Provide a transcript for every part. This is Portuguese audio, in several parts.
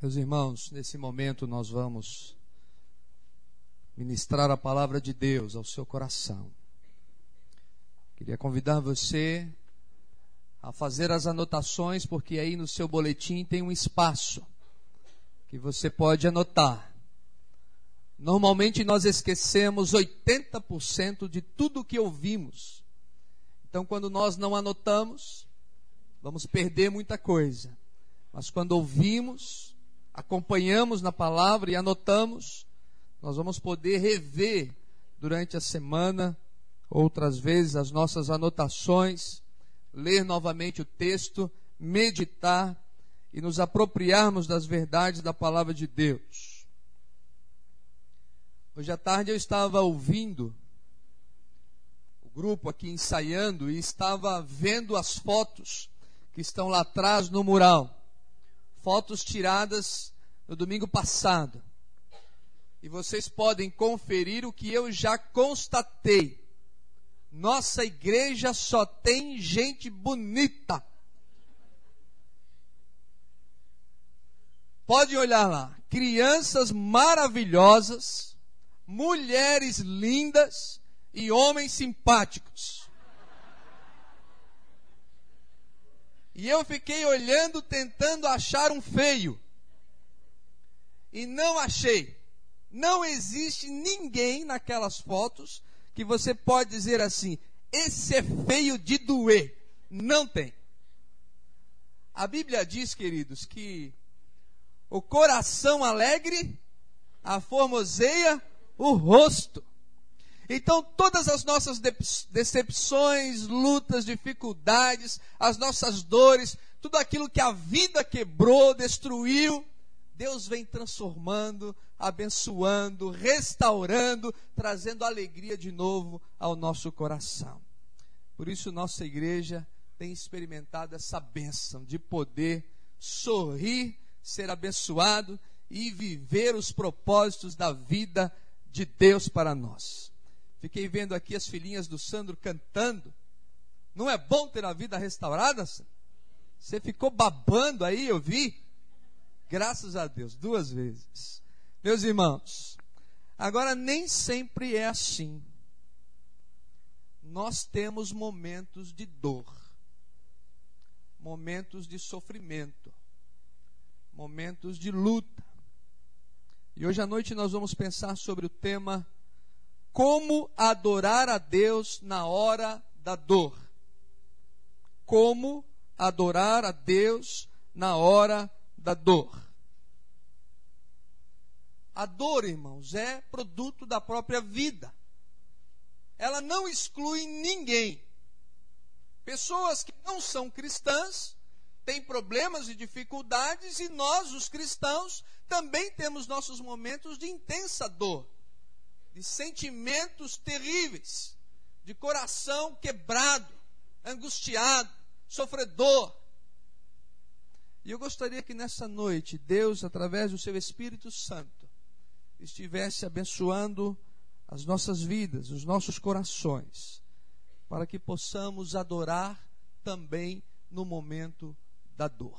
Meus irmãos, nesse momento nós vamos ministrar a palavra de Deus ao seu coração. Queria convidar você a fazer as anotações, porque aí no seu boletim tem um espaço que você pode anotar. Normalmente nós esquecemos 80% de tudo que ouvimos. Então, quando nós não anotamos, vamos perder muita coisa. Mas quando ouvimos, acompanhamos na palavra e anotamos, nós vamos poder rever durante a semana, outras vezes, as nossas anotações, ler novamente o texto, meditar e nos apropriarmos das verdades da palavra de Deus. Hoje à tarde eu estava ouvindo o grupo aqui ensaiando e estava vendo as fotos que estão lá atrás no mural fotos tiradas no domingo passado. E vocês podem conferir o que eu já constatei. Nossa igreja só tem gente bonita. Pode olhar lá. Crianças maravilhosas, mulheres lindas e homens simpáticos. E eu fiquei olhando, tentando achar um feio. E não achei. Não existe ninguém naquelas fotos que você pode dizer assim: esse é feio de doer. Não tem. A Bíblia diz, queridos, que o coração alegre aformoseia o rosto. Então, todas as nossas decepções, lutas, dificuldades, as nossas dores, tudo aquilo que a vida quebrou, destruiu, Deus vem transformando, abençoando, restaurando, trazendo alegria de novo ao nosso coração. Por isso, nossa igreja tem experimentado essa bênção de poder sorrir, ser abençoado e viver os propósitos da vida de Deus para nós. Fiquei vendo aqui as filhinhas do Sandro cantando. Não é bom ter a vida restaurada? Você ficou babando aí, eu vi. Graças a Deus, duas vezes. Meus irmãos, agora nem sempre é assim. Nós temos momentos de dor, momentos de sofrimento, momentos de luta. E hoje à noite nós vamos pensar sobre o tema como adorar a Deus na hora da dor. Como adorar a Deus na hora da dor. A dor, irmãos, é produto da própria vida. Ela não exclui ninguém. Pessoas que não são cristãs têm problemas e dificuldades e nós, os cristãos, também temos nossos momentos de intensa dor de sentimentos terríveis, de coração quebrado, angustiado, sofredor. E eu gostaria que nessa noite Deus, através do seu Espírito Santo, estivesse abençoando as nossas vidas, os nossos corações, para que possamos adorar também no momento da dor.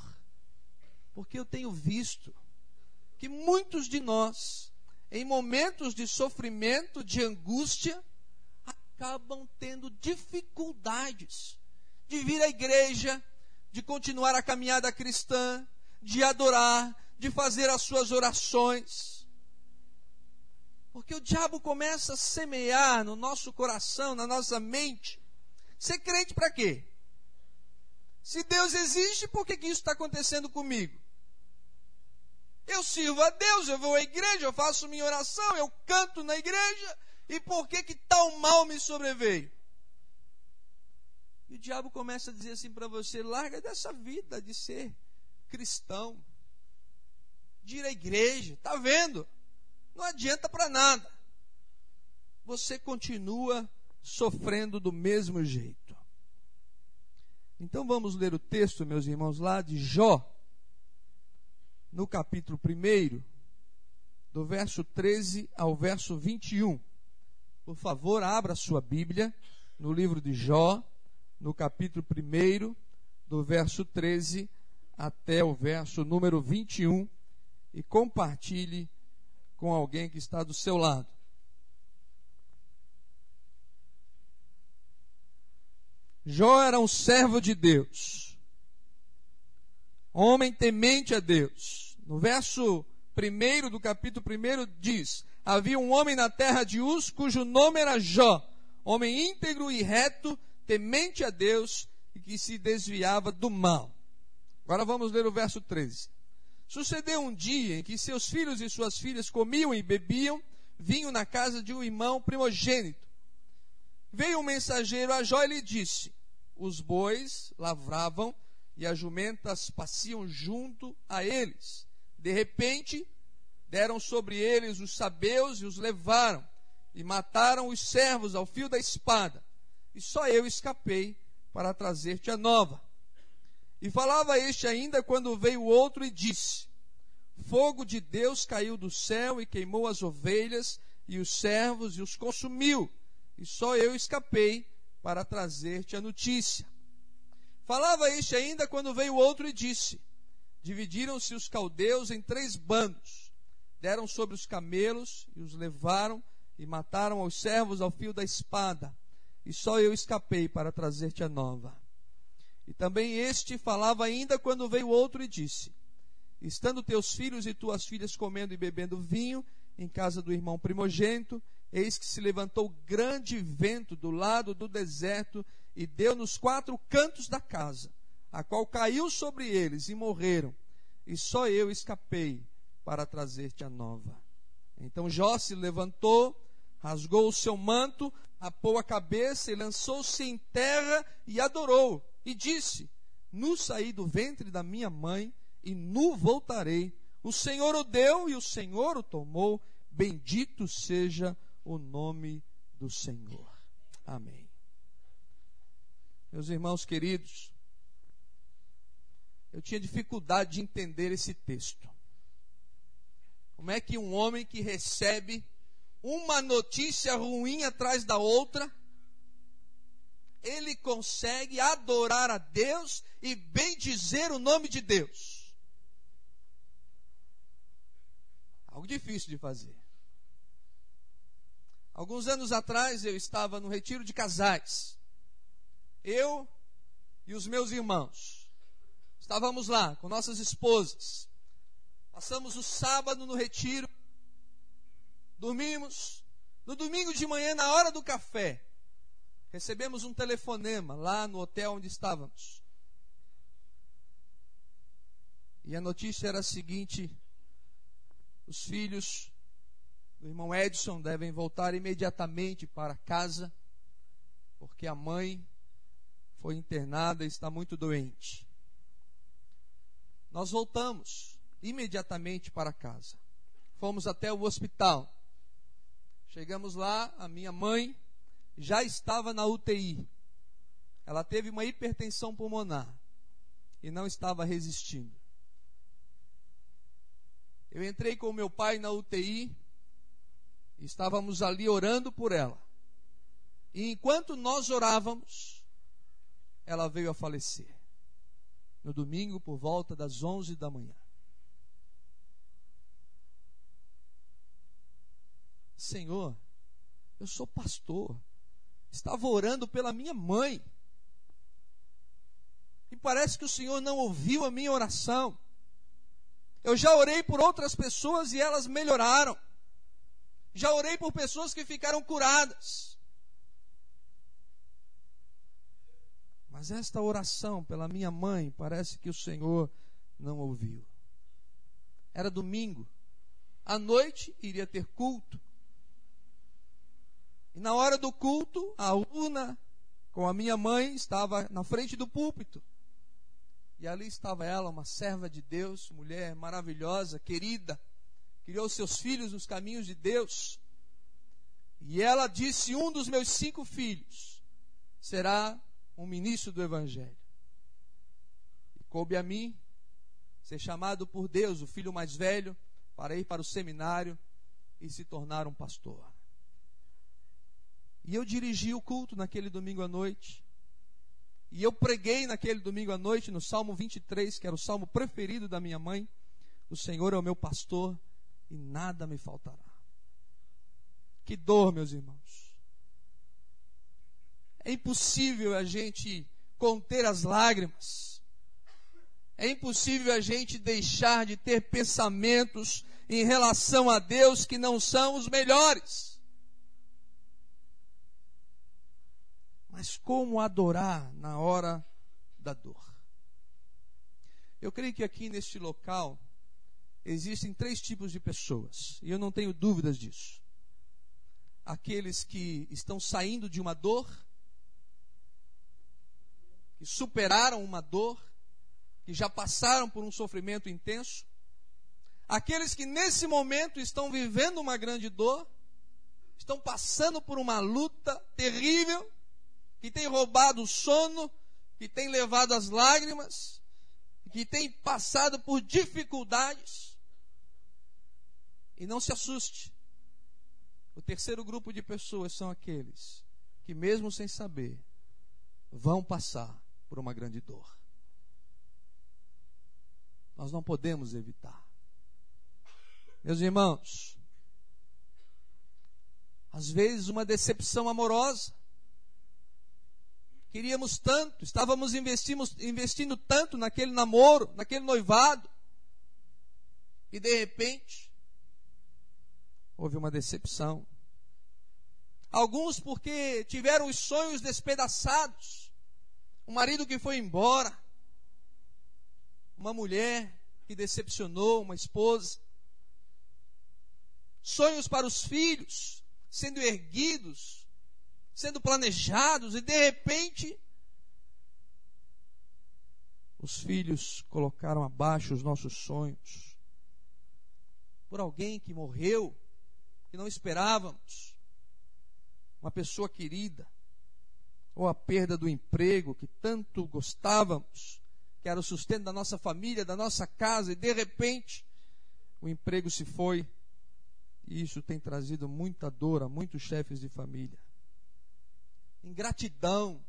Porque eu tenho visto que muitos de nós em momentos de sofrimento, de angústia, acabam tendo dificuldades de vir à igreja, de continuar a caminhada cristã, de adorar, de fazer as suas orações. Porque o diabo começa a semear no nosso coração, na nossa mente. Ser crente para quê? Se Deus existe, por que, que isso está acontecendo comigo? Eu sirvo a Deus, eu vou à igreja, eu faço minha oração, eu canto na igreja, e por que que tal mal me sobreveio? E o diabo começa a dizer assim para você: larga dessa vida de ser cristão, de ir à igreja, tá vendo? Não adianta para nada. Você continua sofrendo do mesmo jeito. Então vamos ler o texto, meus irmãos, lá de Jó, no capítulo 1, do verso 13 ao verso 21. Por favor, abra sua Bíblia no livro de Jó, no capítulo 1, do verso 13 até o verso número 21, e compartilhe com alguém que está do seu lado. Jó era um servo de Deus, homem temente a Deus. No verso 1 do capítulo 1 diz: Havia um homem na terra de Uz cujo nome era Jó, homem íntegro e reto, temente a Deus e que se desviava do mal. Agora vamos ler o verso 13. Sucedeu um dia em que seus filhos e suas filhas comiam e bebiam vinho na casa de um irmão primogênito. Veio um mensageiro a Jó e lhe disse: Os bois lavravam e as jumentas passiam junto a eles. De repente, deram sobre eles os sabeus e os levaram, e mataram os servos ao fio da espada. E só eu escapei para trazer-te a nova. E falava este ainda quando veio outro e disse: Fogo de Deus caiu do céu e queimou as ovelhas e os servos e os consumiu. E só eu escapei para trazer-te a notícia. Falava este ainda quando veio outro e disse: Dividiram-se os caldeus em três bandos, deram sobre os camelos e os levaram e mataram aos servos ao fio da espada. E só eu escapei para trazer-te a nova. E também este falava ainda quando veio outro e disse: Estando teus filhos e tuas filhas comendo e bebendo vinho em casa do irmão primogênito, eis que se levantou grande vento do lado do deserto e deu nos quatro cantos da casa, a qual caiu sobre eles e morreram. E só eu escapei para trazer-te a nova. Então Jó se levantou, rasgou o seu manto, apou a cabeça e lançou-se em terra e adorou. E disse: Nu saí do ventre da minha mãe e nu voltarei. O Senhor o deu e o Senhor o tomou. Bendito seja o nome do Senhor. Amém. Meus irmãos queridos, eu tinha dificuldade de entender esse texto. Como é que um homem que recebe uma notícia ruim atrás da outra, ele consegue adorar a Deus e bendizer o nome de Deus? Algo difícil de fazer. Alguns anos atrás eu estava no retiro de casais. Eu e os meus irmãos. Estávamos lá com nossas esposas. Passamos o sábado no retiro. Dormimos. No domingo de manhã, na hora do café, recebemos um telefonema lá no hotel onde estávamos. E a notícia era a seguinte: os filhos do irmão Edson devem voltar imediatamente para casa, porque a mãe foi internada e está muito doente. Nós voltamos imediatamente para casa. Fomos até o hospital. Chegamos lá, a minha mãe já estava na UTI. Ela teve uma hipertensão pulmonar e não estava resistindo. Eu entrei com meu pai na UTI, estávamos ali orando por ela. E enquanto nós orávamos, ela veio a falecer no domingo por volta das 11 da manhã. Senhor, eu sou pastor, estava orando pela minha mãe, e parece que o Senhor não ouviu a minha oração. Eu já orei por outras pessoas e elas melhoraram. Já orei por pessoas que ficaram curadas. Mas esta oração pela minha mãe, parece que o Senhor não ouviu. Era domingo. À noite iria ter culto. E na hora do culto, a urna com a minha mãe estava na frente do púlpito. E ali estava ela, uma serva de Deus, mulher maravilhosa, querida, criou seus filhos nos caminhos de Deus. E ela disse: Um dos meus cinco filhos será um ministro do Evangelho. E coube a mim ser chamado por Deus, o filho mais velho, para ir para o seminário e se tornar um pastor. E eu dirigi o culto naquele domingo à noite. E eu preguei naquele domingo à noite no Salmo 23, que era o salmo preferido da minha mãe, O Senhor é o meu pastor e nada me faltará. Que dor, meus irmãos. É impossível a gente conter as lágrimas. É impossível a gente deixar de ter pensamentos em relação a Deus que não são os melhores. Mas como adorar na hora da dor? Eu creio que aqui neste local existem três tipos de pessoas, e eu não tenho dúvidas disso. Aqueles que estão saindo de uma dor, que superaram uma dor, que já passaram por um sofrimento intenso, aqueles que nesse momento estão vivendo uma grande dor, estão passando por uma luta terrível, que tem roubado o sono, que tem levado as lágrimas, que tem passado por dificuldades. E não se assuste. O terceiro grupo de pessoas são aqueles que, mesmo sem saber, vão passar por uma grande dor. Nós não podemos evitar. Meus irmãos, às vezes uma decepção amorosa, Queríamos tanto, estávamos investindo, tanto naquele namoro, naquele noivado. E de repente, houve uma decepção. Alguns porque tiveram os sonhos despedaçados. Um marido que foi embora. Uma mulher que decepcionou, uma esposa. Sonhos para os filhos sendo erguidos, sendo planejados e de repente os filhos colocaram abaixo os nossos sonhos por alguém que morreu, que não esperávamos, uma pessoa querida, ou a perda do emprego que tanto gostávamos, que era o sustento da nossa família, da nossa casa, e de repente o emprego se foi, e isso tem trazido muita dor a muitos chefes de família ingratidão,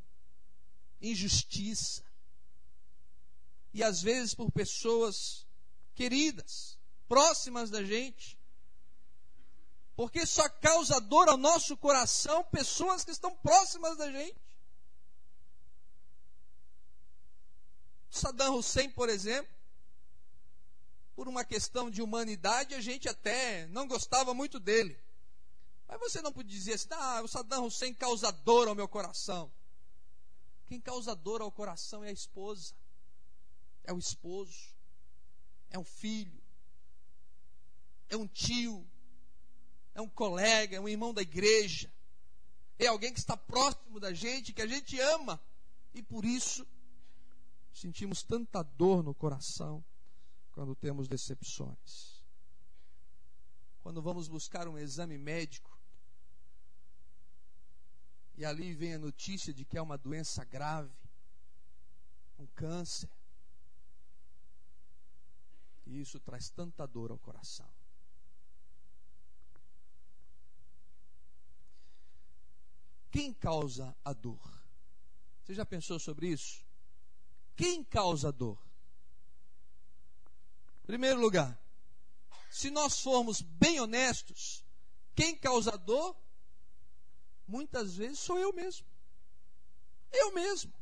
injustiça. E às vezes por pessoas queridas, próximas da gente. Porque só causa dor ao nosso coração pessoas que estão próximas da gente. Saddam Hussein, por exemplo, por uma questão de humanidade, a gente até não gostava muito dele. Mas você não podia dizer assim, ah, o Saddam Hussein causa dor ao meu coração. Quem causa dor ao coração é a esposa, é o esposo, é um filho, é um tio, é um colega, é um irmão da igreja, é alguém que está próximo da gente, que a gente ama, e por isso sentimos tanta dor no coração quando temos decepções. Quando vamos buscar um exame médico, e ali vem a notícia de que é uma doença grave, um câncer. E isso traz tanta dor ao coração. Quem causa a dor? Você já pensou sobre isso? Quem causa a dor? Em primeiro lugar, se nós formos bem honestos, quem causa a dor muitas vezes sou eu mesmo. Eu mesmo.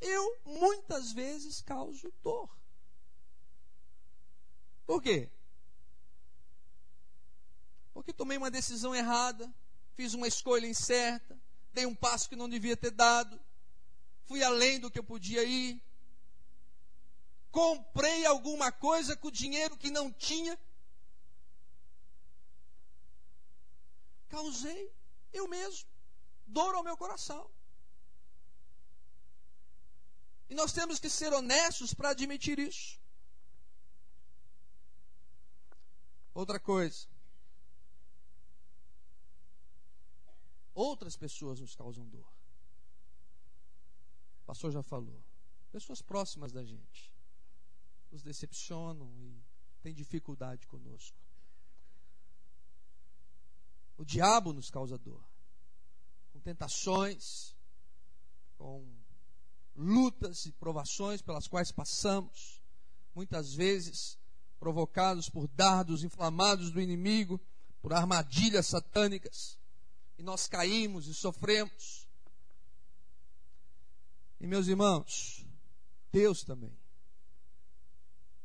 Eu muitas vezes causo dor. Por quê? Porque tomei uma decisão errada, fiz uma escolha incerta, dei um passo que não devia ter dado, fui além do que eu podia ir, comprei alguma coisa com dinheiro que não tinha causei eu mesmo dor ao meu coração. E nós temos que ser honestos para admitir isso. Outra coisa. Outras pessoas nos causam dor. O pastor já falou. Pessoas próximas da gente nos decepcionam e têm dificuldade conosco. O diabo nos causa dor. Com tentações, com lutas e provações pelas quais passamos, muitas vezes provocados por dardos inflamados do inimigo, por armadilhas satânicas, e nós caímos e sofremos. E meus irmãos, Deus também.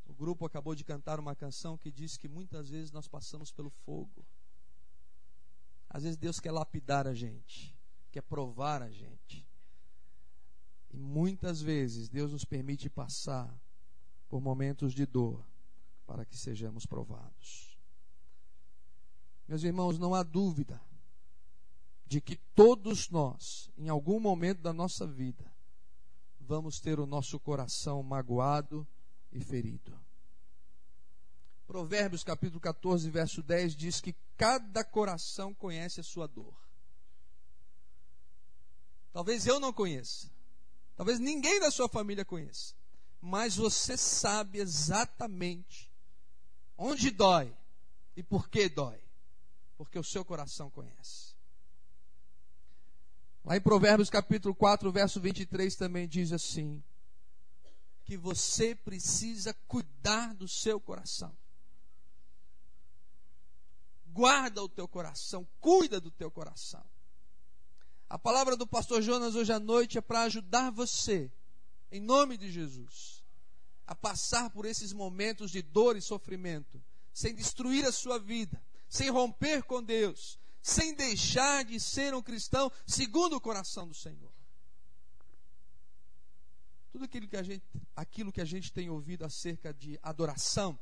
O grupo acabou de cantar uma canção que diz que muitas vezes nós passamos pelo fogo. Às vezes Deus quer lapidar a gente, quer provar a gente. E muitas vezes Deus nos permite passar por momentos de dor para que sejamos provados. Meus irmãos, não há dúvida de que todos nós, em algum momento da nossa vida, vamos ter o nosso coração magoado e ferido. Provérbios capítulo 14, verso 10 diz que cada coração conhece a sua dor. Talvez eu não conheça. Talvez ninguém da sua família conheça. Mas você sabe exatamente onde dói e por que dói. Porque o seu coração conhece. Lá em Provérbios capítulo 4, verso 23 também diz assim: que você precisa cuidar do seu coração. Guarda o teu coração, cuida do teu coração. A palavra do pastor Jonas hoje à noite é para ajudar você, em nome de Jesus, a passar por esses momentos de dor e sofrimento, sem destruir a sua vida, sem romper com Deus, sem deixar de ser um cristão segundo o coração do Senhor. Tudo aquilo que a gente, aquilo que a gente tem ouvido acerca de adoração,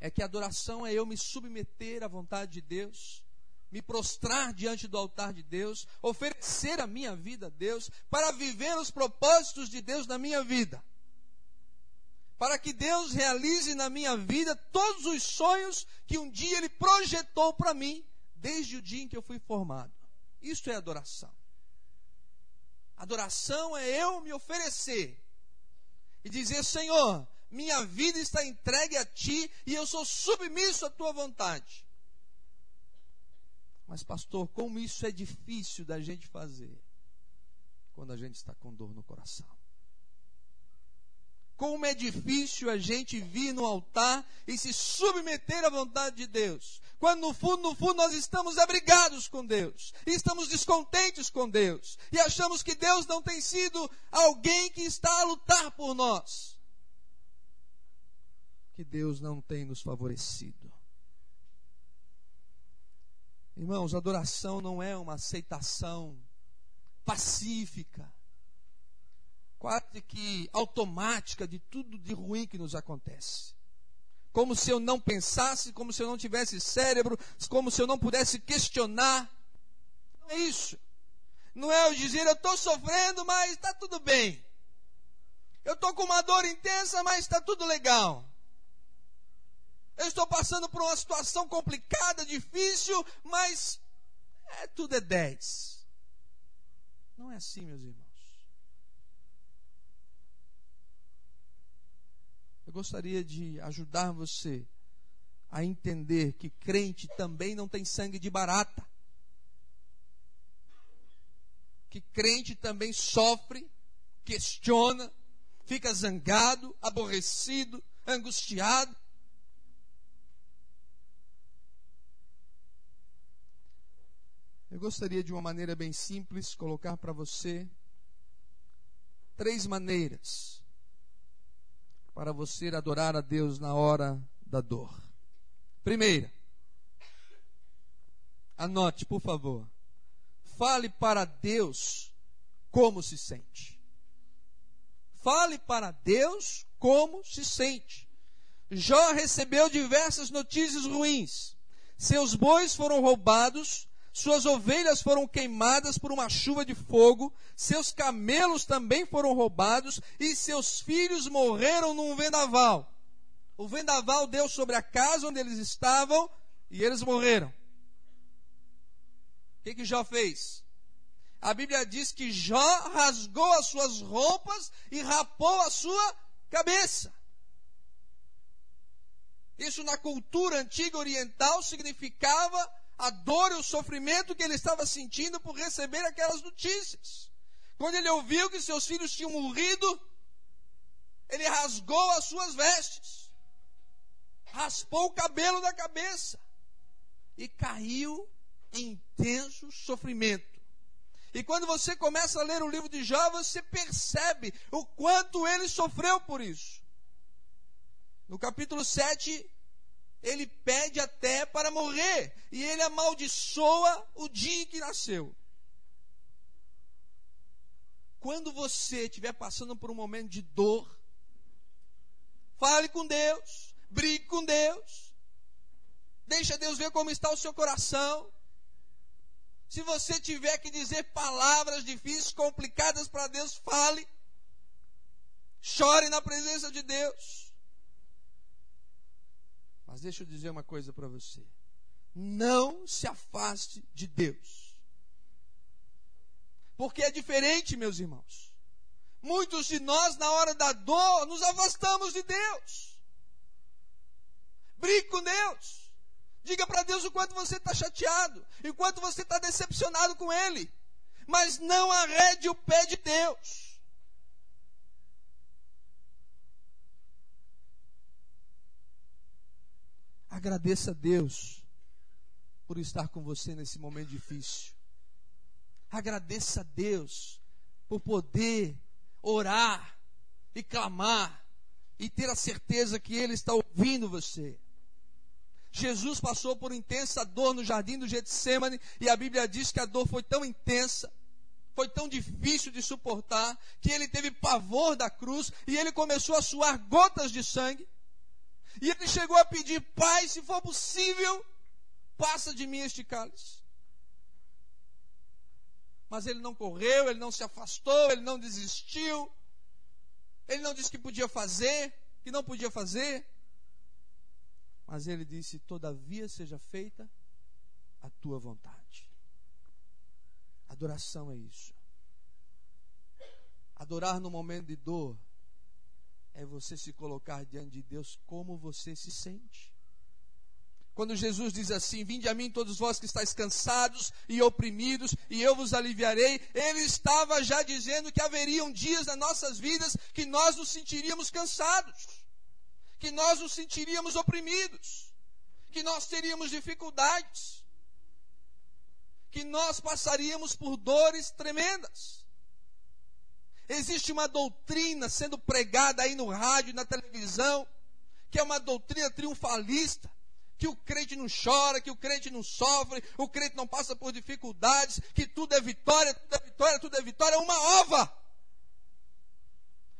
é que adoração é eu me submeter à vontade de Deus, me prostrar diante do altar de Deus, oferecer a minha vida a Deus, para viver os propósitos de Deus na minha vida. Para que Deus realize na minha vida todos os sonhos que um dia Ele projetou para mim desde o dia em que eu fui formado. Isto é adoração. Adoração é eu me oferecer e dizer: Senhor, minha vida está entregue a ti e eu sou submisso à tua vontade. Mas, pastor, como isso é difícil da gente fazer quando a gente está com dor no coração. Como é difícil a gente vir no altar e se submeter à vontade de Deus. Quando no fundo, no fundo, nós estamos abrigados com Deus. E estamos descontentes com Deus. E achamos que Deus não tem sido alguém que está a lutar por nós. Que Deus não tem nos favorecido. Irmãos, adoração não é uma aceitação pacífica quase que automática de tudo de ruim que nos acontece. Como se eu não pensasse, como se eu não tivesse cérebro, como se eu não pudesse questionar. Não é isso. Não é eu dizer, eu estou sofrendo, mas está tudo bem. Eu estou com uma dor intensa, mas está tudo legal. Eu estou passando por uma situação complicada, difícil, mas é, tudo é dez. Não é assim, meus irmãos. Eu gostaria de ajudar você a entender que crente também não tem sangue de barata. Que crente também sofre, questiona, fica zangado, aborrecido, angustiado. Eu gostaria de uma maneira bem simples colocar para você três maneiras para você adorar a Deus na hora da dor. Primeira, anote, por favor. Fale para Deus como se sente. Fale para Deus como se sente. Jó recebeu diversas notícias ruins. Seus bois foram roubados, suas ovelhas foram queimadas por uma chuva de fogo, seus camelos também foram roubados e seus filhos morreram num vendaval. O vendaval deu sobre a casa onde eles estavam e eles morreram. O que, que Jó fez? A Bíblia diz que Jó rasgou as suas roupas e rapou a sua cabeça. Isso na cultura antiga oriental significava a dor e o sofrimento que ele estava sentindo por receber aquelas notícias. Quando ele ouviu que seus filhos tinham morrido, ele rasgou as suas vestes, raspou o cabelo da cabeça e caiu em intenso sofrimento. E quando você começa a ler o livro de Jó, você percebe o quanto ele sofreu por isso. No capítulo 7, ele pede até para morrer. E ele amaldiçoa o dia em que nasceu. Quando você estiver passando por um momento de dor, fale com Deus, brigue com Deus, deixa Deus ver como está o seu coração. Se você tiver que dizer palavras difíceis, complicadas para Deus, fale. Chore na presença de Deus. Mas deixa eu dizer uma coisa para você. Não se afaste de Deus. Porque é diferente, meus irmãos. Muitos de nós, na hora da dor, nos afastamos de Deus. Brigue com Deus. Diga para Deus o quanto você está chateado, o quanto você está decepcionado com Ele. Mas não arrede o pé de Deus. Agradeça a Deus por estar com você nesse momento difícil. Agradeça a Deus por poder orar e clamar e ter a certeza que Ele está ouvindo você. Jesus passou por intensa dor no jardim do Getsemane e a Bíblia diz que a dor foi tão intensa, foi tão difícil de suportar, que ele teve pavor da cruz e ele começou a suar gotas de sangue. E ele chegou a pedir: Pai, se for possível, passa de mim este cálice. Mas ele não correu, ele não se afastou, ele não desistiu. Ele não disse que podia fazer, que não podia fazer. Mas ele disse: Todavia seja feita a tua vontade. Adoração é isso. Adorar no momento de dor é você se colocar diante de Deus como você se sente. Quando Jesus diz assim: Vinde a mim, todos vós que estáis cansados e oprimidos, e eu vos aliviarei, ele estava já dizendo que haveriam dias nas nossas vidas que nós nos sentiríamos cansados, que nós nos sentiríamos oprimidos, que nós teríamos dificuldades, que nós passaríamos por dores tremendas. Existe uma doutrina sendo pregada aí no rádio, na televisão, que é uma doutrina triunfalista, que o crente não chora, que o crente não sofre, o crente não passa por dificuldades, que tudo é vitória, tudo é vitória, tudo é vitória, é uma ova.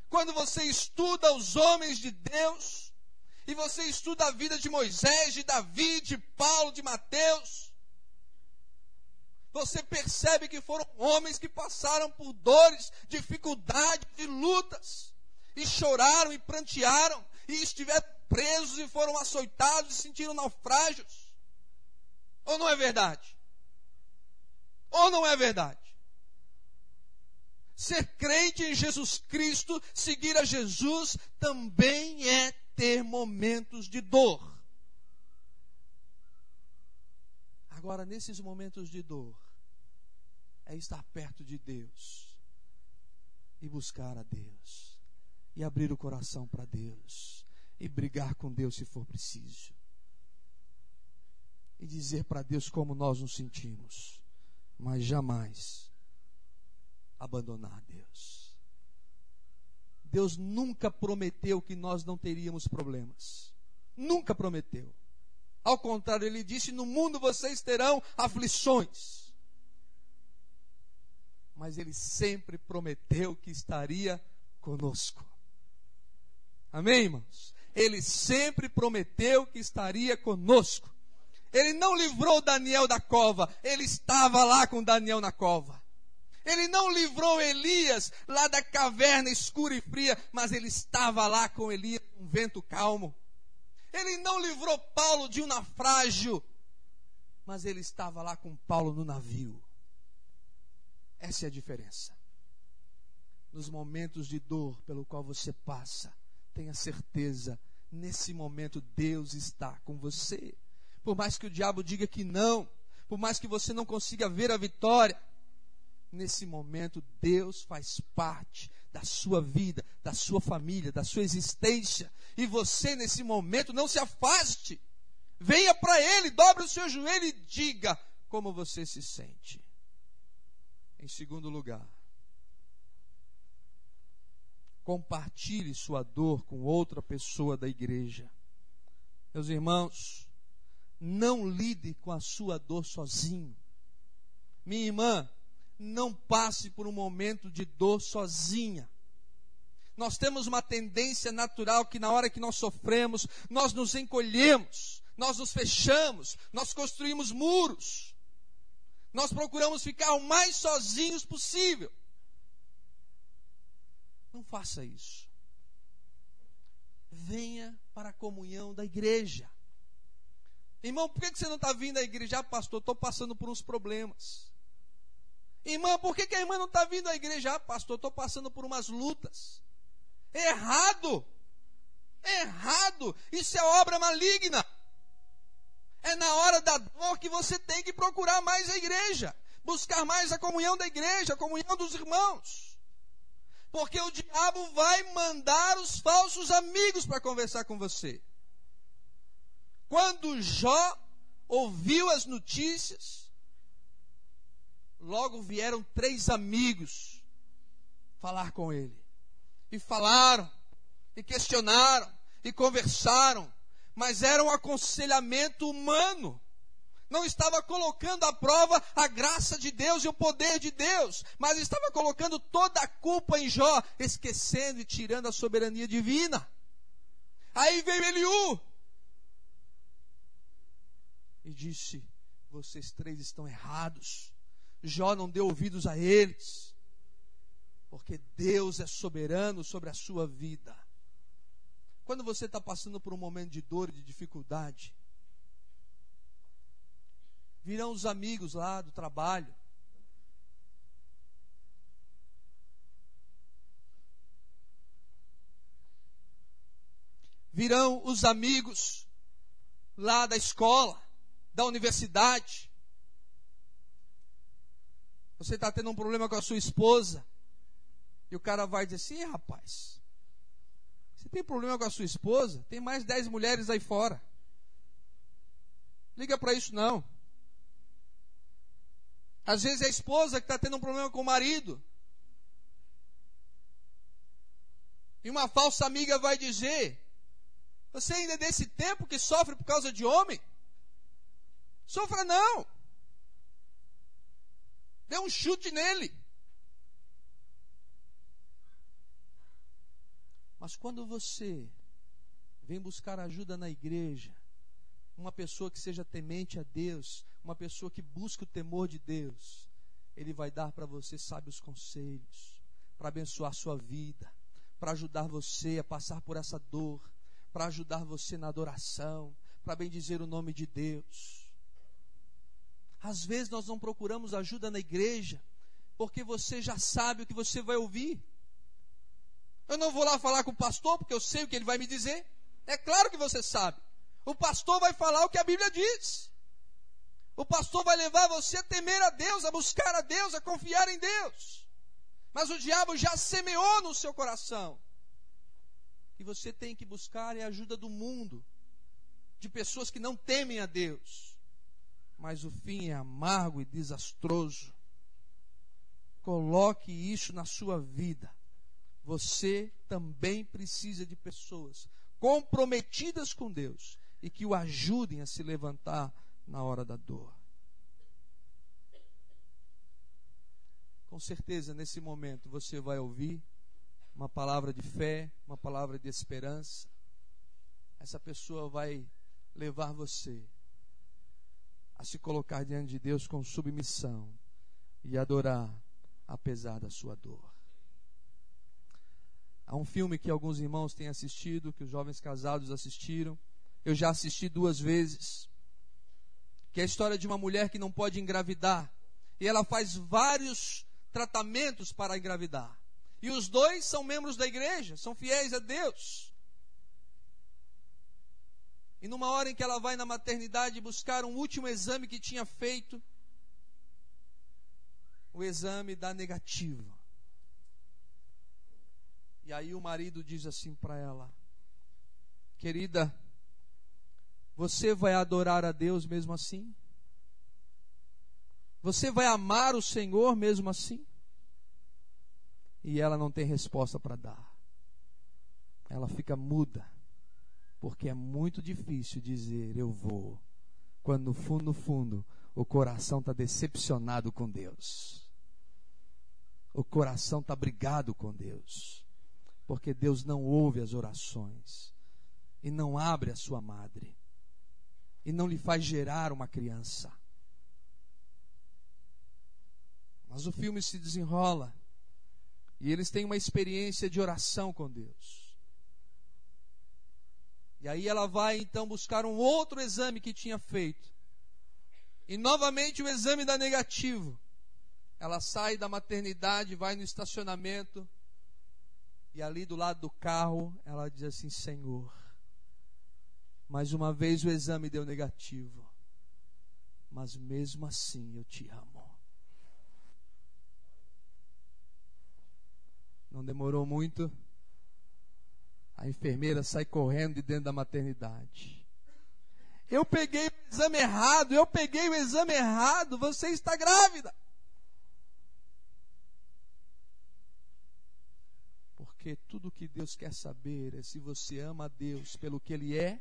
Quando você estuda os homens de Deus, e você estuda a vida de Moisés, de Davi, de Paulo, de Mateus, você percebe que foram homens que passaram por dores, dificuldades e lutas, e choraram e prantearam, e estiveram presos e foram açoitados e sentiram naufrágios. Ou não é verdade? Ou não é verdade? Ser crente em Jesus Cristo, seguir a Jesus, também é ter momentos de dor. Agora, nesses momentos de dor, é estar perto de Deus e buscar a Deus e abrir o coração para Deus e brigar com Deus se for preciso e dizer para Deus como nós nos sentimos, mas jamais abandonar Deus. Deus nunca prometeu que nós não teríamos problemas. Nunca prometeu. Ao contrário, ele disse: No mundo vocês terão aflições. Mas ele sempre prometeu que estaria conosco. Amém, irmãos? Ele sempre prometeu que estaria conosco. Ele não livrou Daniel da cova, ele estava lá com Daniel na cova. Ele não livrou Elias lá da caverna escura e fria, mas ele estava lá com Elias, um vento calmo. Ele não livrou Paulo de um naufrágio, mas ele estava lá com Paulo no navio. Essa é a diferença. Nos momentos de dor pelo qual você passa, tenha certeza, nesse momento Deus está com você. Por mais que o diabo diga que não, por mais que você não consiga ver a vitória, nesse momento, Deus faz parte da sua vida, da sua família, da sua existência. E você, nesse momento, não se afaste. Venha para Ele, dobre o seu joelho e diga como você se sente. Em segundo lugar, compartilhe sua dor com outra pessoa da igreja. Meus irmãos, não lide com a sua dor sozinho. Minha irmã, não passe por um momento de dor sozinha. Nós temos uma tendência natural que na hora que nós sofremos, nós nos encolhemos, nós nos fechamos, nós construímos muros. Nós procuramos ficar o mais sozinhos possível. Não faça isso. Venha para a comunhão da igreja. Irmão, por que você não está vindo à igreja? Ah, pastor, estou passando por uns problemas. Irmã, por que, a irmã não está vindo à igreja? Ah, pastor, estou passando por umas lutas. Errado! Errado! Isso é obra maligna. É na hora da dor que você tem que procurar mais a igreja, buscar mais a comunhão da igreja, a comunhão dos irmãos. Porque o diabo vai mandar os falsos amigos para conversar com você. Quando Jó ouviu as notícias, logo vieram três amigos falar com ele. E falaram, e questionaram, e conversaram, mas era um aconselhamento humano. Não estava colocando à prova a graça de Deus e o poder de Deus, mas estava colocando toda a culpa em Jó, esquecendo e tirando a soberania divina. Aí veio Eliú, e disse: Vocês três estão errados. Jó não deu ouvidos a eles, porque Deus é soberano sobre a sua vida. Quando você está passando por um momento de dor e de dificuldade, virão os amigos lá do trabalho. Virão os amigos lá da escola da universidade. Você está tendo um problema com a sua esposa. E o cara vai dizer assim: rapaz, você tem problema com a sua esposa? Tem mais dez mulheres aí fora. Liga para isso não. Às vezes é a esposa que está tendo um problema com o marido. E uma falsa amiga vai dizer: Você ainda é desse tempo que sofre por causa de homem? Sofra não. Dê um chute nele. Mas quando você vem buscar ajuda na igreja, uma pessoa que seja temente a Deus, uma pessoa que busca o temor de Deus, Ele vai dar para você sábios conselhos, para abençoar sua vida, para ajudar você a passar por essa dor, para ajudar você na adoração, para bendizer o nome de Deus. Às vezes nós não procuramos ajuda na igreja, porque você já sabe o que você vai ouvir. Eu não vou lá falar com o pastor, porque eu sei o que ele vai me dizer. É claro que você sabe. O pastor vai falar o que a Bíblia diz. O pastor vai levar você a temer a Deus, a buscar a Deus, a confiar em Deus. Mas o diabo já semeou no seu coração. E você tem que buscar a ajuda do mundo, de pessoas que não temem a Deus mas o fim é amargo e desastroso. Coloque isso na sua vida. Você também precisa de pessoas comprometidas com Deus e que o ajudem a se levantar na hora da dor. Com certeza, nesse momento, você vai ouvir uma palavra de fé, uma palavra de esperança. Essa pessoa vai levar você a se colocar diante de Deus com submissão e adorar apesar da sua dor. Há um filme que alguns irmãos têm assistido, que os jovens casados assistiram. Eu já assisti duas vezes. Que é a história de uma mulher que não pode engravidar. E ela faz vários tratamentos para engravidar. E os dois são membros da igreja, são fiéis a Deus. E numa hora em que ela vai na maternidade buscar um último exame que tinha feito, o exame dá negativo. E aí o marido diz assim para ela: Querida, você vai adorar a Deus mesmo assim? Você vai amar o Senhor mesmo assim? E ela não tem resposta para dar. Ela fica muda, porque é muito difícil dizer eu vou, quando no fundo, no fundo, o coração está decepcionado com Deus. O coração está brigado com Deus, porque Deus não ouve as orações e não abre a sua madre e não lhe faz gerar uma criança. Mas o filme se desenrola e eles têm uma experiência de oração com Deus. E aí ela vai então buscar um outro exame que tinha feito. E novamente o exame dá negativo. Ela sai da maternidade, vai no estacionamento. E ali do lado do carro, ela diz assim: Senhor, mais uma vez o exame deu negativo. Mas mesmo assim eu te amo. Não demorou muito. A enfermeira sai correndo de dentro da maternidade. Eu peguei o exame errado, eu peguei o exame errado, você está grávida. Porque tudo que Deus quer saber é se você ama a Deus pelo que Ele é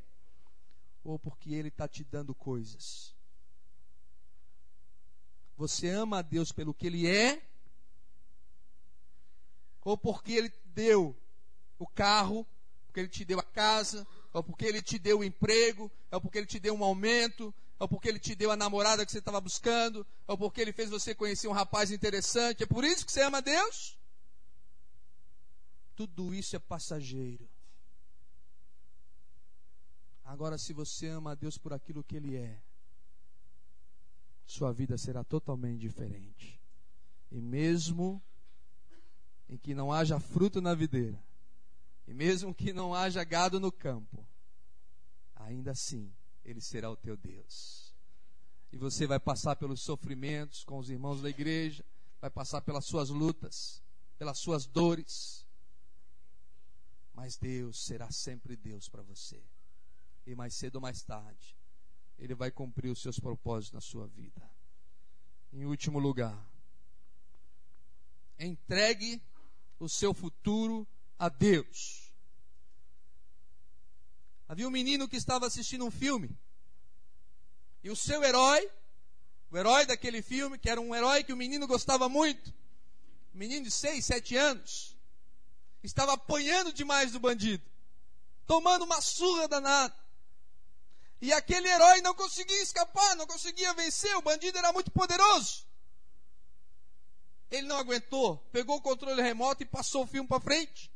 ou porque Ele está te dando coisas. Você ama a Deus pelo que Ele é ou porque Ele deu o carro, porque Ele te deu a casa, ou porque Ele te deu o emprego, ou porque Ele te deu um aumento, ou porque Ele te deu a namorada que você estava buscando, ou porque Ele fez você conhecer um rapaz interessante. É por isso que você ama a Deus? Tudo isso é passageiro. Agora, se você ama a Deus por aquilo que Ele é, sua vida será totalmente diferente. E mesmo em que não haja fruto na videira, e mesmo que não haja gado no campo, ainda assim Ele será o teu Deus. E você vai passar pelos sofrimentos com os irmãos da igreja, vai passar pelas suas lutas, pelas suas dores, mas Deus será sempre Deus para você e mais cedo ou mais tarde, Ele vai cumprir os seus propósitos na sua vida. Em último lugar, entregue o seu futuro a Deus. Havia um menino que estava assistindo um filme, e o seu herói, o herói daquele filme, que era um herói que o menino gostava muito, um menino de 6, 7 anos, estava apanhando demais do bandido, tomando uma surra danada. E aquele herói não conseguia escapar, não conseguia vencer, o bandido era muito poderoso. Ele não aguentou, pegou o controle remoto e passou o filme para frente.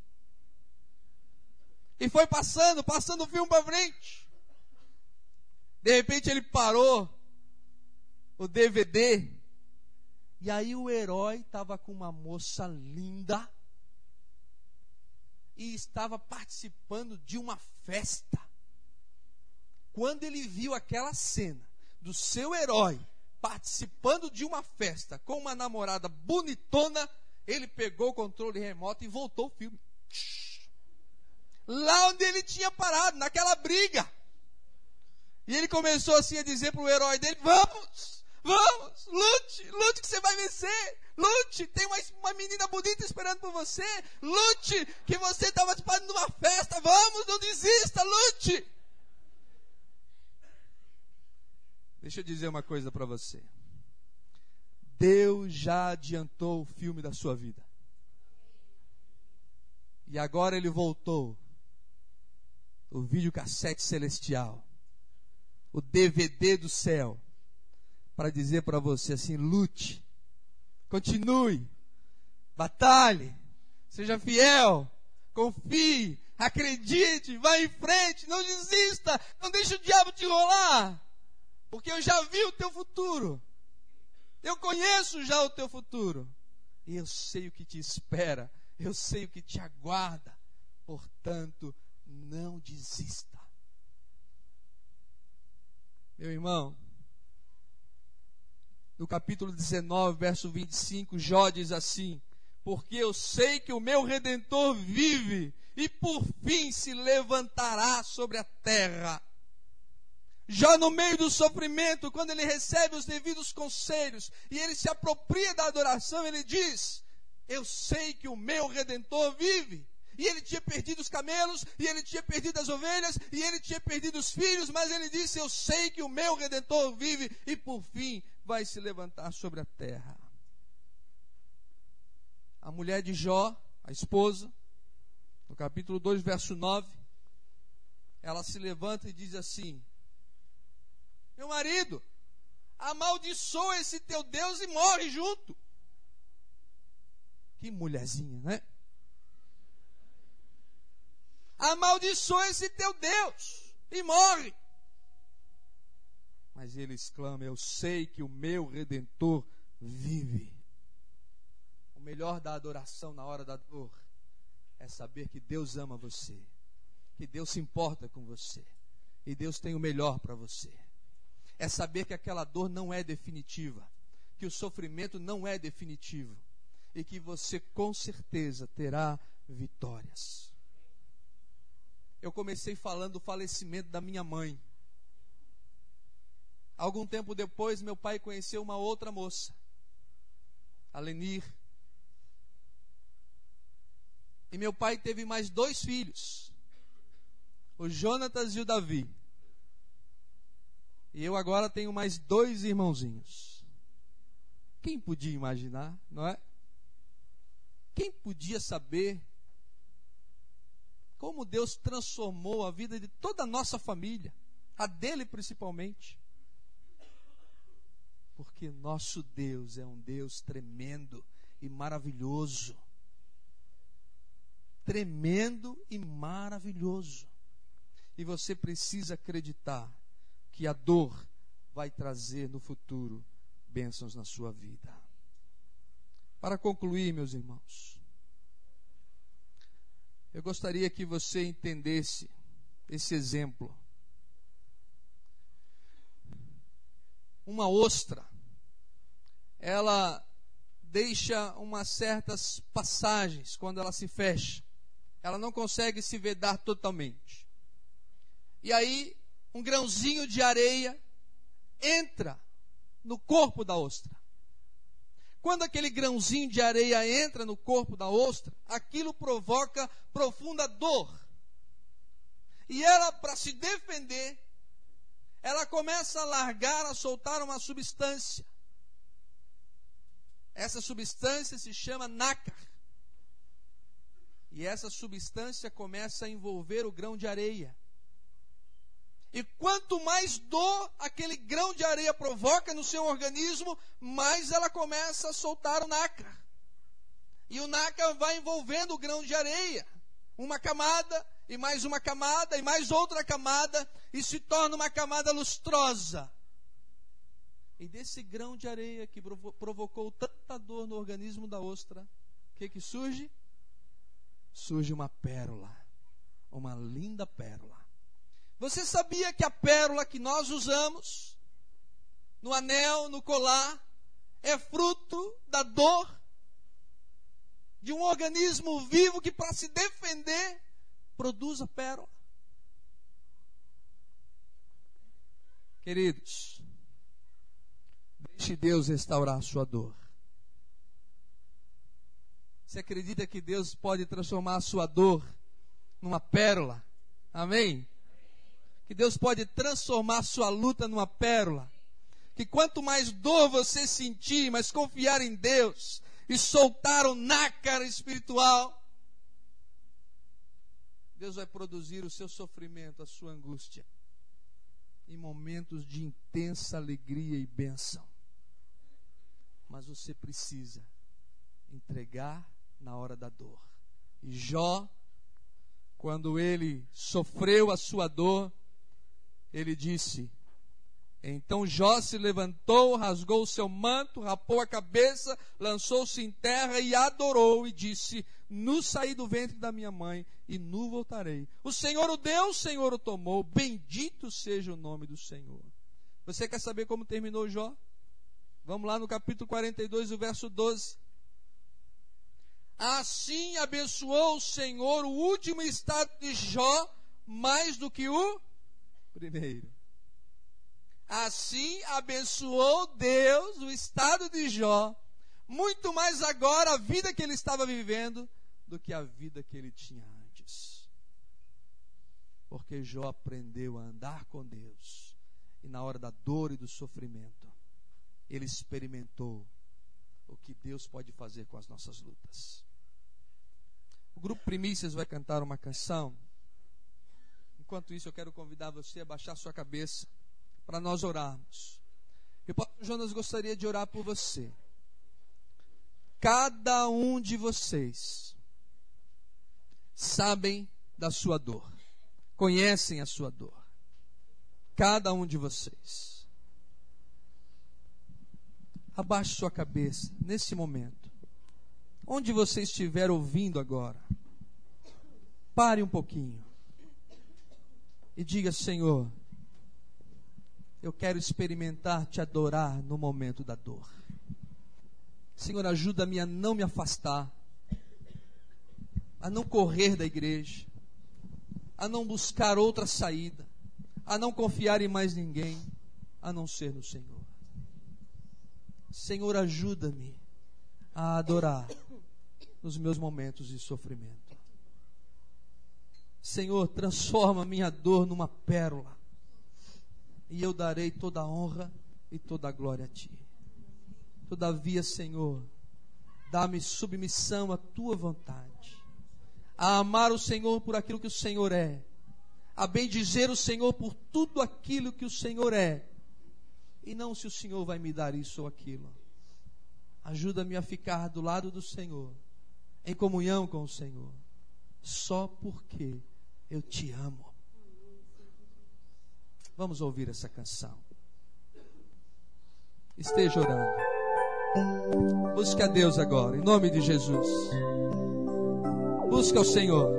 E foi passando, passando o filme para frente. De repente ele parou o DVD. E aí o herói estava com uma moça linda e estava participando de uma festa. Quando ele viu aquela cena do seu herói participando de uma festa com uma namorada bonitona, ele pegou o controle remoto e voltou o filme. Lá onde ele tinha parado, naquela briga. E ele começou assim a dizer para o herói dele: Vamos, vamos, lute, lute que você vai vencer. Lute, tem uma, uma menina bonita esperando por você. Lute, que você estava participando de uma festa. Vamos, não desista, lute. Deixa eu dizer uma coisa para você. Deus já adiantou o filme da sua vida. E agora ele voltou. O videocassete celestial. O DVD do céu. Para dizer para você assim: lute. Continue. Batalhe. Seja fiel. Confie. Acredite. Vá em frente. Não desista. Não deixe o diabo te enrolar. Porque eu já vi o teu futuro. Eu conheço já o teu futuro. E eu sei o que te espera. Eu sei o que te aguarda. Portanto, não desista. Meu irmão, no capítulo 19, verso 25, Jó diz assim: Porque eu sei que o meu redentor vive e por fim se levantará sobre a terra. Já no meio do sofrimento, quando ele recebe os devidos conselhos e ele se apropria da adoração, ele diz: Eu sei que o meu redentor vive. E ele tinha perdido os camelos, e ele tinha perdido as ovelhas, e ele tinha perdido os filhos, mas ele disse: Eu sei que o meu redentor vive, e por fim vai se levantar sobre a terra. A mulher de Jó, a esposa, no capítulo 2, verso 9, ela se levanta e diz assim: Meu marido, amaldiçoa esse teu Deus e morre junto. Que mulherzinha, né? Amaldiçoa esse teu Deus e morre. Mas ele exclama: Eu sei que o meu redentor vive. O melhor da adoração na hora da dor é saber que Deus ama você, que Deus se importa com você e Deus tem o melhor para você. É saber que aquela dor não é definitiva, que o sofrimento não é definitivo e que você com certeza terá vitórias. Eu comecei falando do falecimento da minha mãe. Algum tempo depois, meu pai conheceu uma outra moça, a Lenir. E meu pai teve mais dois filhos, o Jonatas e o Davi. E eu agora tenho mais dois irmãozinhos. Quem podia imaginar, não é? Quem podia saber como Deus transformou a vida de toda a nossa família, a dele principalmente? Porque nosso Deus é um Deus tremendo e maravilhoso tremendo e maravilhoso. E você precisa acreditar que a dor vai trazer no futuro bênçãos na sua vida. Para concluir, meus irmãos, eu gostaria que você entendesse esse exemplo. Uma ostra, ela deixa umas certas passagens quando ela se fecha ela não consegue se vedar totalmente. E aí, um grãozinho de areia entra no corpo da ostra. Quando aquele grãozinho de areia entra no corpo da ostra, aquilo provoca profunda dor. E ela, para se defender, ela começa a largar, a soltar uma substância. Essa substância se chama nácar. E essa substância começa a envolver o grão de areia. E quanto mais dor aquele grão de areia provoca no seu organismo, mais ela começa a soltar o nácar. E o nácar vai envolvendo o grão de areia. Uma camada, e mais uma camada, e mais outra camada, e se torna uma camada lustrosa. E desse grão de areia que provocou tanta dor no organismo da ostra, o que, que surge? surge uma pérola, uma linda pérola. Você sabia que a pérola que nós usamos no anel, no colar, é fruto da dor de um organismo vivo que, para se defender, produz a pérola? Queridos, deixe Deus restaurar a sua dor. Você acredita que Deus pode transformar a sua dor numa pérola? Amém? Que Deus pode transformar a sua luta numa pérola. Que quanto mais dor você sentir, mais confiar em Deus e soltar o nácar espiritual, Deus vai produzir o seu sofrimento, a sua angústia, em momentos de intensa alegria e bênção. Mas você precisa entregar na hora da dor. E Jó, quando ele sofreu a sua dor, ele disse: Então Jó se levantou, rasgou o seu manto, rapou a cabeça, lançou-se em terra e adorou e disse: Nu saí do ventre da minha mãe e nu voltarei. O Senhor o deu, o Senhor o tomou. Bendito seja o nome do Senhor. Você quer saber como terminou Jó? Vamos lá no capítulo 42, o verso 12. Assim abençoou o Senhor o último estado de Jó mais do que o primeiro. Assim abençoou Deus o estado de Jó, muito mais agora a vida que ele estava vivendo do que a vida que ele tinha antes. Porque Jó aprendeu a andar com Deus e na hora da dor e do sofrimento, ele experimentou o que Deus pode fazer com as nossas lutas. O grupo Primícias vai cantar uma canção. Enquanto isso, eu quero convidar você a baixar sua cabeça para nós orarmos. E o pastor Jonas gostaria de orar por você. Cada um de vocês sabem da sua dor, conhecem a sua dor. Cada um de vocês. Abaixe sua cabeça nesse momento. Onde você estiver ouvindo agora, pare um pouquinho e diga: Senhor, eu quero experimentar te adorar no momento da dor. Senhor, ajuda-me a não me afastar, a não correr da igreja, a não buscar outra saída, a não confiar em mais ninguém, a não ser no Senhor. Senhor, ajuda-me a adorar nos meus momentos de sofrimento. Senhor, transforma minha dor numa pérola, e eu darei toda a honra e toda a glória a Ti. Todavia, Senhor, dá-me submissão à Tua vontade, a amar o Senhor por aquilo que o Senhor é, a bendizer o Senhor por tudo aquilo que o Senhor é, e não se o Senhor vai me dar isso ou aquilo. Ajuda-me a ficar do lado do Senhor em comunhão com o Senhor, só porque eu te amo. Vamos ouvir essa canção. Esteja orando. Busque a Deus agora, em nome de Jesus. Busque ao Senhor.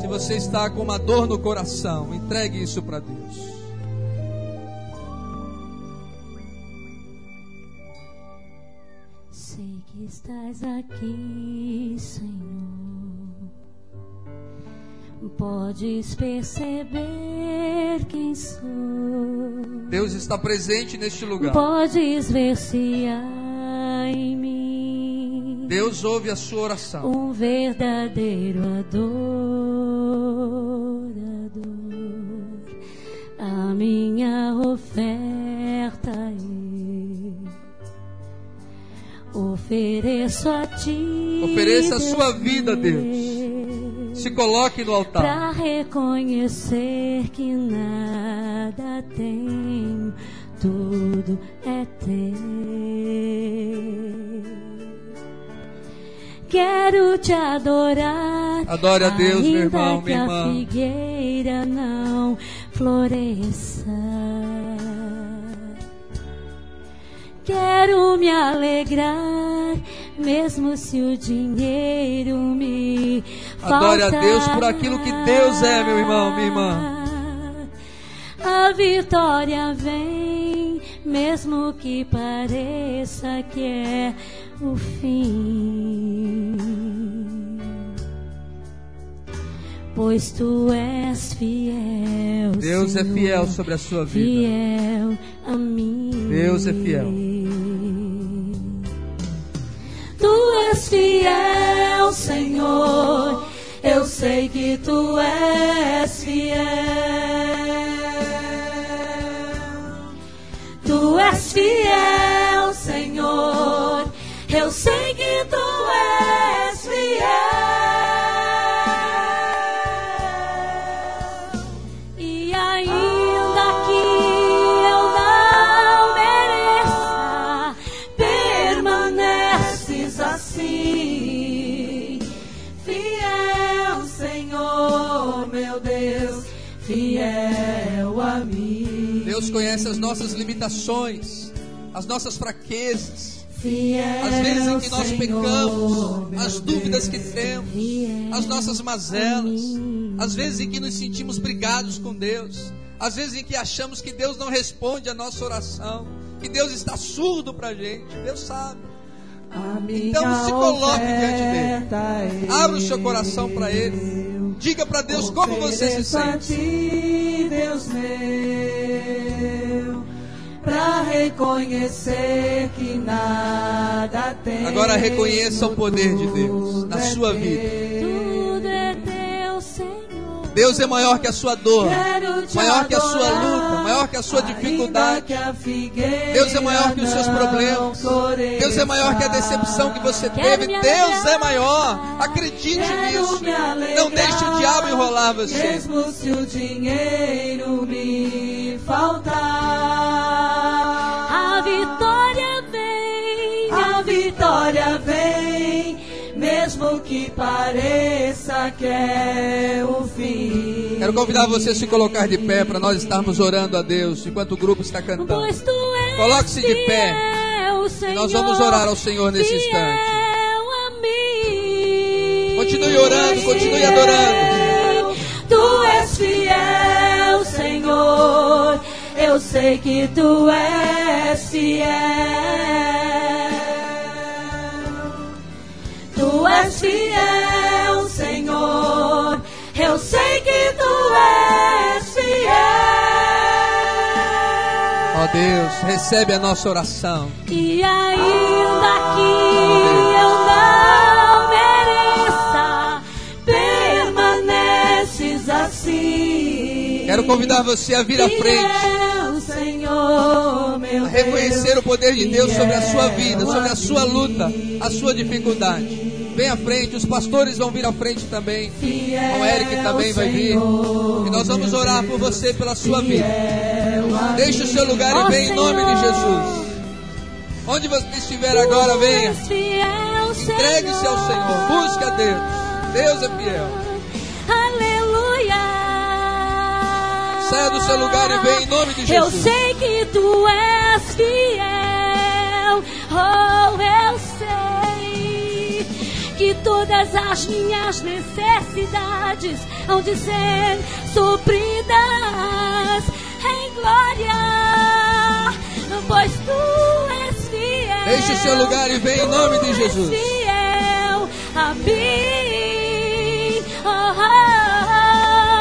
Se você está com uma dor no coração, entregue isso para Deus. Estás aqui, Senhor. Podes perceber quem sou. Deus está presente neste lugar. Podes ver se há em mim. Deus ouve a sua oração. Um verdadeiro adorador. A minha oferta é Ofereço a ti. Ofereça a sua vida, Deus. Se coloque no altar. Para reconhecer que nada tenho, tudo é teu. Quero te adorar. Adore a Deus, meu irmão, minha irmã. Que a figueira não floresça. Quero me alegrar, mesmo se o dinheiro me Adore a Deus por aquilo que Deus é, meu irmão, minha irmã. A vitória vem, mesmo que pareça que é o fim. Pois tu és fiel. Deus Senhor, é fiel sobre a sua vida. Fiel a mim. Deus é fiel. Tu és fiel, Senhor. Eu sei que tu és fiel. Tu és fiel, Senhor. Eu sei que tu és fiel. Deus conhece as nossas limitações, as nossas fraquezas. As vezes em que nós pecamos, as dúvidas que temos, as nossas mazelas, as vezes em que nos sentimos brigados com Deus, as vezes em que achamos que Deus não responde a nossa oração. que Deus está surdo para a gente. Deus sabe. Então se coloque diante dele. Abra o seu coração para Ele. Diga para Deus como você se sente. Deus meu, pra reconhecer que nada tem. Agora reconheça o poder de Deus na sua vida. Tudo é teu, Senhor. Deus é maior que a sua dor, maior que a sua luta, maior que a sua dificuldade. a Deus é maior que os seus problemas. Deus é maior que a decepção que você teve. Deus é maior. Acredite nisso. Não deixe o diabo enrolar você. Mesmo se o dinheiro me faltar. Pareça que é o fim. Quero convidar você a se colocar de pé para nós estarmos orando a Deus enquanto o grupo está cantando. Coloque-se de pé. Senhor, E nós vamos orar ao Senhor nesse instante. Continue orando, continue adorando. Tu és fiel, Senhor. Eu sei que tu és fiel. Tu és fiel, Senhor. Eu sei que tu és fiel. Ó Deus, recebe a nossa oração. E ainda que eu não mereça, permaneces assim. Quero convidar você a vir à frente, Senhor, meu a reconhecer o poder de Deus sobre a sua vida, sobre a sua luta, a sua dificuldade. Vem à frente, os pastores vão vir à frente também. Fiel, O Eric também vai vir. E nós vamos orar por você, pela sua vida. Deixe o seu lugar e venha em nome de. Jesus. Onde você estiver agora, venha. Entregue-se ao Senhor. Busque a Deus. Deus é fiel. Aleluia. Saia do seu lugar e venha em nome de Eu Jesus. sei que tu és fiel. Oh, eu sei que todas as minhas necessidades hão de ser supridas em glória, pois tu és fiel. Deixe o seu lugar e venha em nome de Tu és Jesus. Fiel a mim. Oh, oh,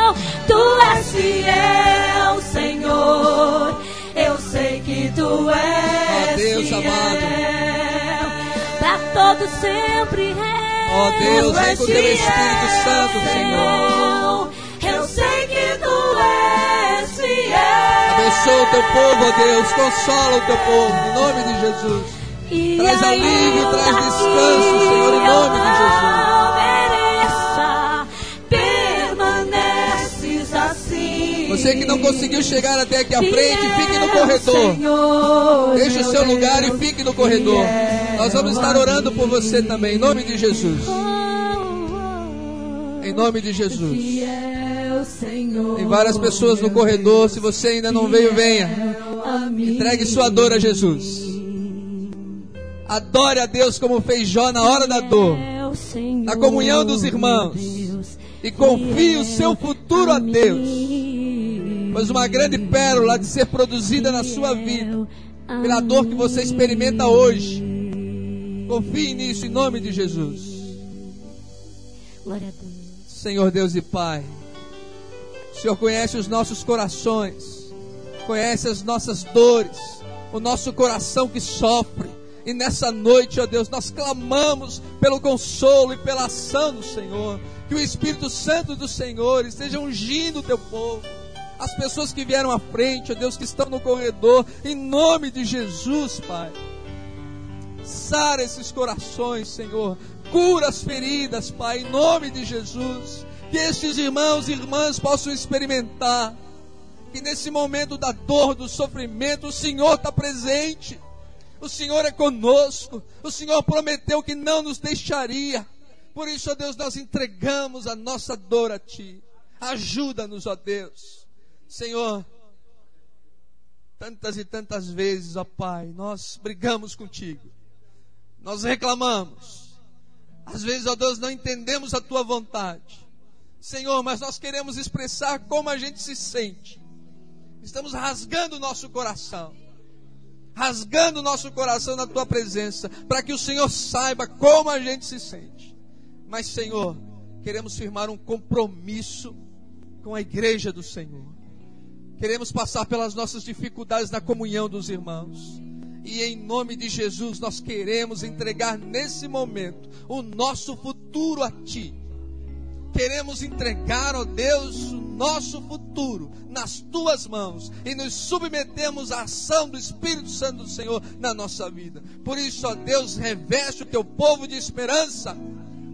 oh. Tu és fiel, Senhor. Eu sei que tu és Ó Deus fiel. para todo sempre é. Ó Deus, Tu vem com o teu Espírito Santo, Senhor. Eu sei que tu és fiel. Abençoa o teu povo, ó Deus. Consola o teu povo, em nome de Jesus. E Traz alívio, traz descanso, Senhor, em nome de Jesus. assim. Você que não conseguiu chegar até aqui à frente, fique no corredor. Deixe o seu lugar e Deus, fique no corredor. Nós vamos estar orando por você também, em nome de Jesus. Em nome de Jesus. Tem várias pessoas no corredor. Se você ainda não veio, venha. Entregue sua dor a Jesus. Adore a Deus como fez Jó na hora da dor. Na comunhão dos irmãos. E confie o seu futuro a Deus. Pois uma grande pérola de ser produzida na sua vida. Pela dor que você experimenta hoje. Confie nisso em nome de Jesus. Glória a Deus. Senhor Deus e Pai, o Senhor conhece os nossos corações, conhece as nossas dores, o nosso coração que sofre. E nessa noite, ó Deus, nós clamamos pelo consolo e pela ação do Senhor. Que o Espírito Santo do Senhor esteja ungindo o teu povo. As pessoas que vieram à frente, ó Deus, que estão no corredor, em nome de Jesus, Pai. Sara esses corações, Senhor. Cura as feridas, Pai, em nome de Jesus. Que estes irmãos e irmãs possam experimentar que nesse momento da dor, do sofrimento, o Senhor está presente. O Senhor é conosco. O Senhor prometeu que não nos deixaria. Por isso, ó Deus, nós entregamos a nossa dor a Ti. Ajuda-nos, ó Deus. Senhor, tantas e tantas vezes, ó Pai, nós brigamos contigo. Nós reclamamos. Às vezes, ó Deus, não entendemos a tua vontade. Senhor, mas nós queremos expressar como a gente se sente. Estamos rasgando o nosso coração. rasgando o nosso coração na tua presença, para que o Senhor saiba como a gente se sente. Mas, Senhor, queremos firmar um compromisso com a igreja do Senhor. Queremos passar pelas nossas dificuldades na comunhão dos irmãos. E em nome de Jesus, nós queremos entregar nesse momento o nosso futuro a Ti. Queremos entregar, ó Deus, o nosso futuro nas tuas mãos e nos submetemos à ação do Espírito Santo do Senhor na nossa vida. Por isso, ó Deus, reveste o teu povo de esperança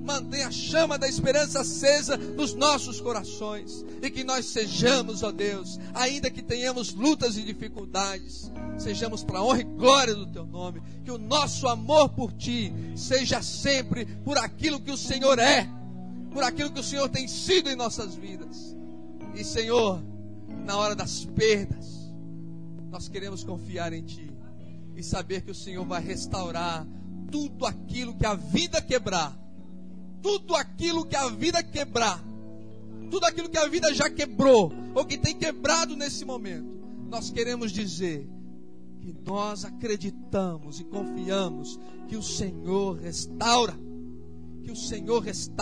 mantenha a chama da esperança acesa nos nossos corações e que nós sejamos, ó Deus, ainda que tenhamos lutas e dificuldades, sejamos para a honra e glória do teu nome, que o nosso amor por ti seja sempre por aquilo que o Senhor é, por aquilo que o Senhor tem sido em nossas vidas. E Senhor, na hora das perdas, nós queremos confiar em ti e saber que o Senhor vai restaurar tudo aquilo que a vida quebrar tudo aquilo que a vida quebrar, tudo aquilo que a vida já quebrou, ou que tem quebrado nesse momento, nós queremos dizer que nós acreditamos e confiamos que o Senhor restaura, que o Senhor restaura.